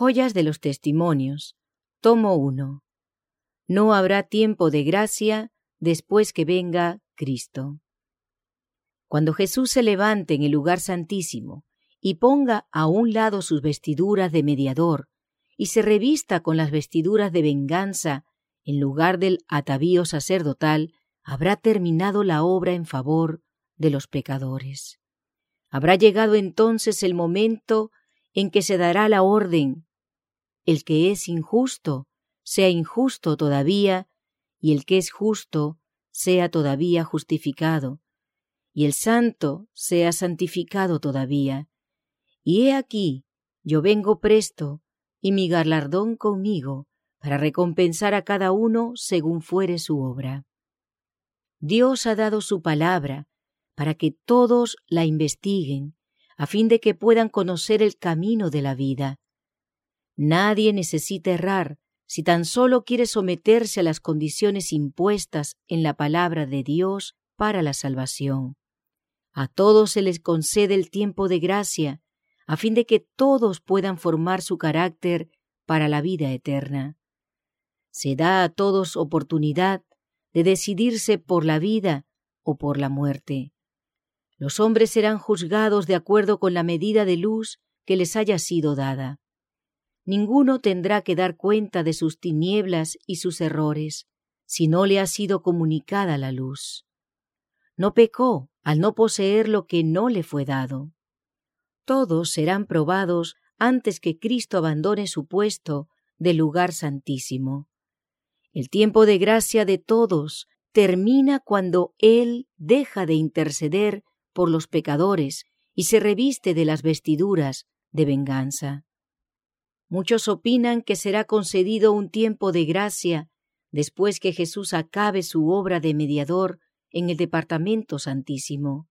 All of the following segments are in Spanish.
Joyas de los Testimonios, tomo 1. No habrá tiempo de gracia después que venga Cristo. Cuando Jesús se levante en el lugar santísimo y ponga a un lado sus vestiduras de mediador y se revista con las vestiduras de venganza en lugar del atavío sacerdotal, habrá terminado la obra en favor de los pecadores. Habrá llegado entonces el momento en que se dará la orden. El que es injusto sea injusto todavía, y el que es justo sea todavía justificado, y el santo sea santificado todavía. Y he aquí, yo vengo presto, y mi galardón conmigo, para recompensar a cada uno según fuere su obra. Dios ha dado su palabra para que todos la investiguen, a fin de que puedan conocer el camino de la vida. Nadie necesita errar si tan solo quiere someterse a las condiciones impuestas en la palabra de Dios para la salvación. A todos se les concede el tiempo de gracia, a fin de que todos puedan formar su carácter para la vida eterna. Se da a todos oportunidad de decidirse por la vida o por la muerte. Los hombres serán juzgados de acuerdo con la medida de luz que les haya sido dada. Ninguno tendrá que dar cuenta de sus tinieblas y sus errores, si no le ha sido comunicada la luz. No pecó al no poseer lo que no le fue dado. Todos serán probados antes que Cristo abandone su puesto del lugar santísimo. El tiempo de gracia de todos termina cuando Él deja de interceder por los pecadores y se reviste de las vestiduras de venganza. Muchos opinan que será concedido un tiempo de gracia después que Jesús acabe su obra de mediador en el departamento santísimo.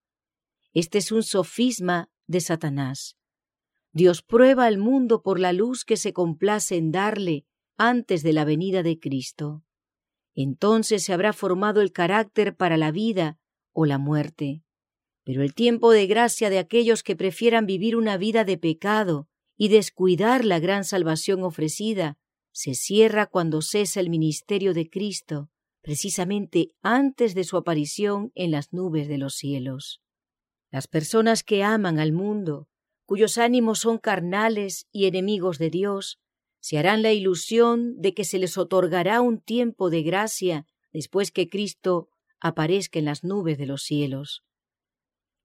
Este es un sofisma de Satanás. Dios prueba al mundo por la luz que se complace en darle antes de la venida de Cristo. Entonces se habrá formado el carácter para la vida o la muerte. Pero el tiempo de gracia de aquellos que prefieran vivir una vida de pecado y descuidar la gran salvación ofrecida se cierra cuando cesa el ministerio de Cristo, precisamente antes de su aparición en las nubes de los cielos. Las personas que aman al mundo, cuyos ánimos son carnales y enemigos de Dios, se harán la ilusión de que se les otorgará un tiempo de gracia después que Cristo aparezca en las nubes de los cielos.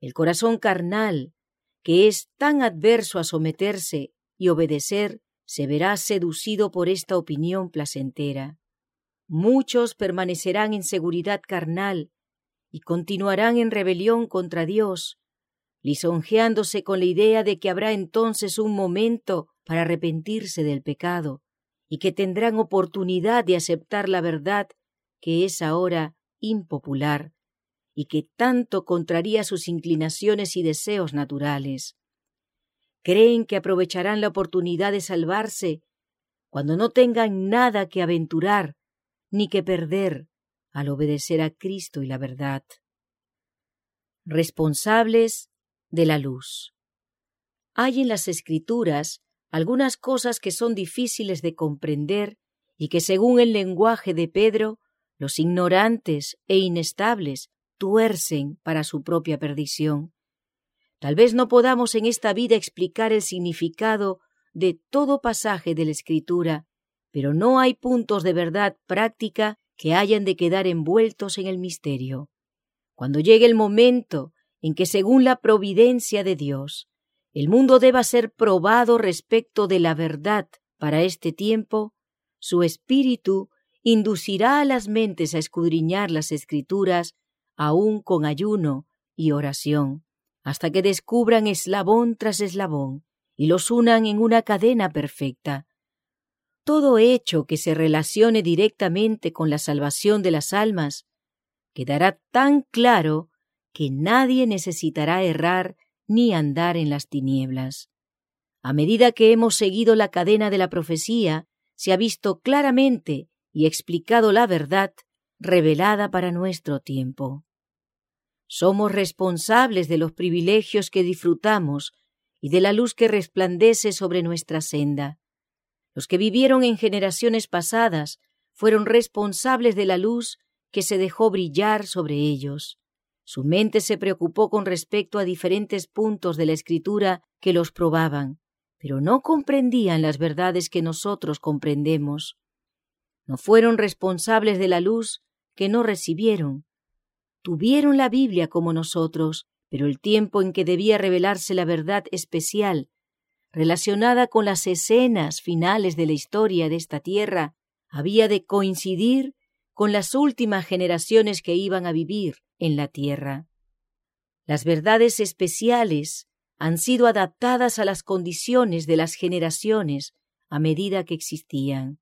El corazón carnal, que es tan adverso a someterse y obedecer, se verá seducido por esta opinión placentera. Muchos permanecerán en seguridad carnal y continuarán en rebelión contra Dios, lisonjeándose con la idea de que habrá entonces un momento para arrepentirse del pecado y que tendrán oportunidad de aceptar la verdad que es ahora impopular y que tanto contraría sus inclinaciones y deseos naturales. Creen que aprovecharán la oportunidad de salvarse cuando no tengan nada que aventurar ni que perder al obedecer a Cristo y la verdad. Responsables de la luz. Hay en las Escrituras algunas cosas que son difíciles de comprender y que según el lenguaje de Pedro, los ignorantes e inestables tuercen para su propia perdición. Tal vez no podamos en esta vida explicar el significado de todo pasaje de la Escritura, pero no hay puntos de verdad práctica que hayan de quedar envueltos en el misterio. Cuando llegue el momento en que, según la providencia de Dios, el mundo deba ser probado respecto de la verdad para este tiempo, su espíritu inducirá a las mentes a escudriñar las escrituras aún con ayuno y oración, hasta que descubran eslabón tras eslabón y los unan en una cadena perfecta. Todo hecho que se relacione directamente con la salvación de las almas quedará tan claro que nadie necesitará errar ni andar en las tinieblas. A medida que hemos seguido la cadena de la profecía, se ha visto claramente y explicado la verdad revelada para nuestro tiempo. Somos responsables de los privilegios que disfrutamos y de la luz que resplandece sobre nuestra senda. Los que vivieron en generaciones pasadas fueron responsables de la luz que se dejó brillar sobre ellos. Su mente se preocupó con respecto a diferentes puntos de la escritura que los probaban, pero no comprendían las verdades que nosotros comprendemos. No fueron responsables de la luz que no recibieron. Tuvieron la Biblia como nosotros, pero el tiempo en que debía revelarse la verdad especial, relacionada con las escenas finales de la historia de esta tierra, había de coincidir con las últimas generaciones que iban a vivir en la tierra. Las verdades especiales han sido adaptadas a las condiciones de las generaciones a medida que existían.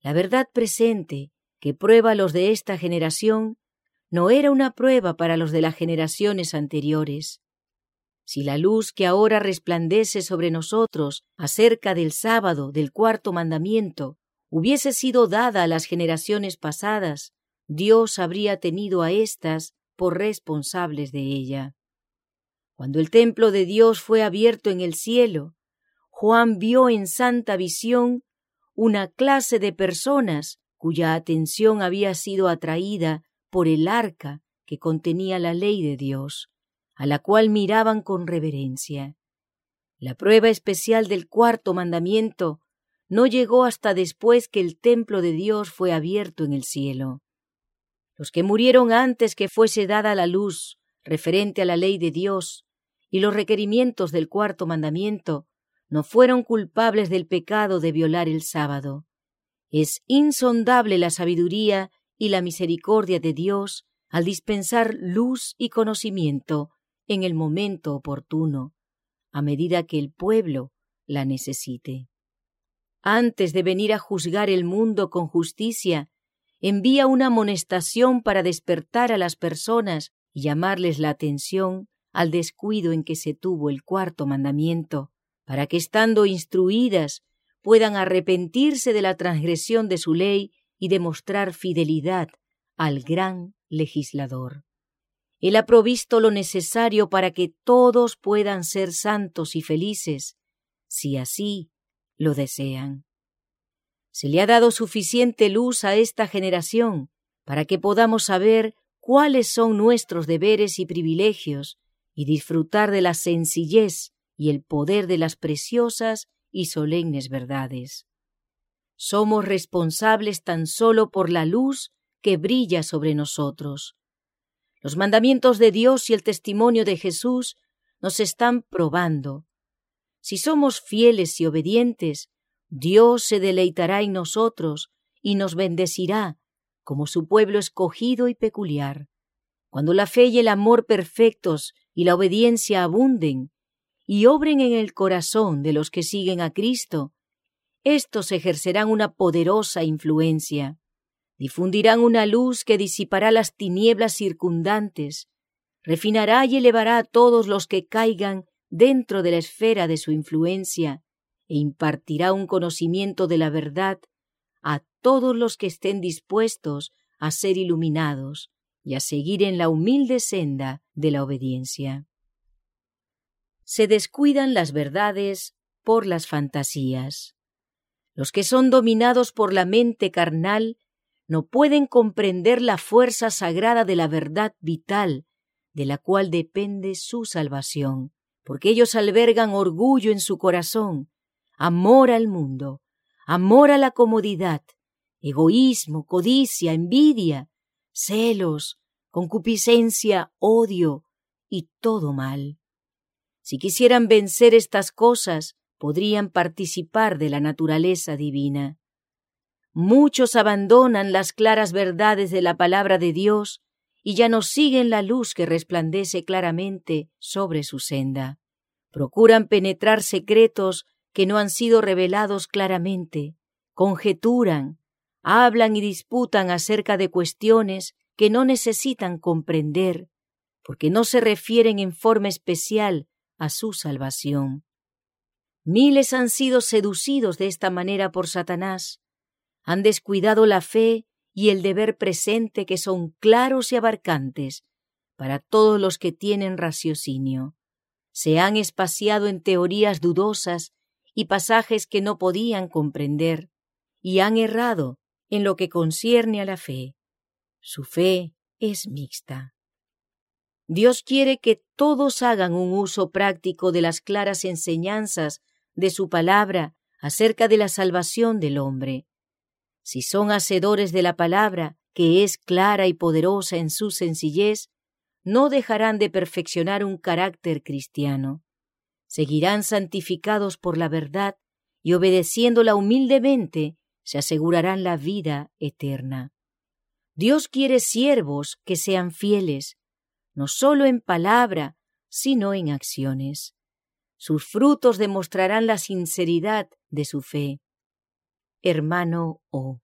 La verdad presente, que prueba los de esta generación, no era una prueba para los de las generaciones anteriores. Si la luz que ahora resplandece sobre nosotros acerca del sábado del cuarto mandamiento hubiese sido dada a las generaciones pasadas, Dios habría tenido a éstas por responsables de ella. Cuando el templo de Dios fue abierto en el cielo, Juan vio en santa visión una clase de personas cuya atención había sido atraída por el arca que contenía la ley de Dios, a la cual miraban con reverencia. La prueba especial del cuarto mandamiento no llegó hasta después que el templo de Dios fue abierto en el cielo. Los que murieron antes que fuese dada la luz referente a la ley de Dios y los requerimientos del cuarto mandamiento no fueron culpables del pecado de violar el sábado. Es insondable la sabiduría y la misericordia de Dios al dispensar luz y conocimiento en el momento oportuno, a medida que el pueblo la necesite. Antes de venir a juzgar el mundo con justicia, envía una amonestación para despertar a las personas y llamarles la atención al descuido en que se tuvo el cuarto mandamiento, para que estando instruidas puedan arrepentirse de la transgresión de su ley y demostrar fidelidad al gran legislador. Él ha provisto lo necesario para que todos puedan ser santos y felices, si así lo desean. Se le ha dado suficiente luz a esta generación para que podamos saber cuáles son nuestros deberes y privilegios y disfrutar de la sencillez y el poder de las preciosas y solemnes verdades. Somos responsables tan solo por la luz que brilla sobre nosotros. Los mandamientos de Dios y el testimonio de Jesús nos están probando. Si somos fieles y obedientes, Dios se deleitará en nosotros y nos bendecirá como su pueblo escogido y peculiar. Cuando la fe y el amor perfectos y la obediencia abunden y obren en el corazón de los que siguen a Cristo, estos ejercerán una poderosa influencia, difundirán una luz que disipará las tinieblas circundantes, refinará y elevará a todos los que caigan dentro de la esfera de su influencia, e impartirá un conocimiento de la verdad a todos los que estén dispuestos a ser iluminados y a seguir en la humilde senda de la obediencia. Se descuidan las verdades por las fantasías. Los que son dominados por la mente carnal no pueden comprender la fuerza sagrada de la verdad vital, de la cual depende su salvación, porque ellos albergan orgullo en su corazón amor al mundo, amor a la comodidad, egoísmo, codicia, envidia, celos, concupiscencia, odio y todo mal. Si quisieran vencer estas cosas, podrían participar de la naturaleza divina. Muchos abandonan las claras verdades de la palabra de Dios y ya no siguen la luz que resplandece claramente sobre su senda. Procuran penetrar secretos que no han sido revelados claramente, conjeturan, hablan y disputan acerca de cuestiones que no necesitan comprender, porque no se refieren en forma especial a su salvación. Miles han sido seducidos de esta manera por Satanás, han descuidado la fe y el deber presente que son claros y abarcantes para todos los que tienen raciocinio. Se han espaciado en teorías dudosas y pasajes que no podían comprender, y han errado en lo que concierne a la fe. Su fe es mixta. Dios quiere que todos hagan un uso práctico de las claras enseñanzas de su palabra acerca de la salvación del hombre. Si son hacedores de la palabra, que es clara y poderosa en su sencillez, no dejarán de perfeccionar un carácter cristiano. Seguirán santificados por la verdad y obedeciéndola humildemente, se asegurarán la vida eterna. Dios quiere siervos que sean fieles, no solo en palabra, sino en acciones. Sus frutos demostrarán la sinceridad de su fe. Hermano O,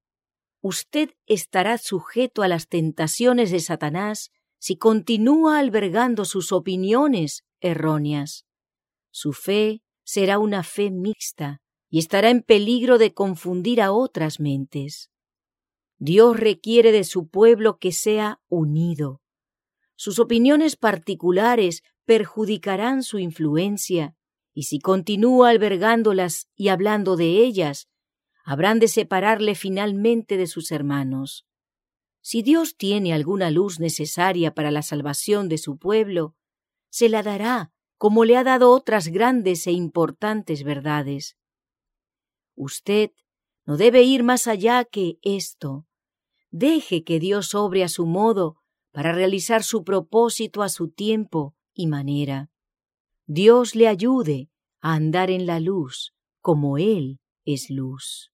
usted estará sujeto a las tentaciones de Satanás si continúa albergando sus opiniones erróneas. Su fe será una fe mixta y estará en peligro de confundir a otras mentes. Dios requiere de su pueblo que sea unido. Sus opiniones particulares perjudicarán su influencia, y si continúa albergándolas y hablando de ellas, habrán de separarle finalmente de sus hermanos. Si Dios tiene alguna luz necesaria para la salvación de su pueblo, se la dará como le ha dado otras grandes e importantes verdades. Usted no debe ir más allá que esto. Deje que Dios obre a su modo para realizar su propósito a su tiempo y manera. Dios le ayude a andar en la luz como Él es luz.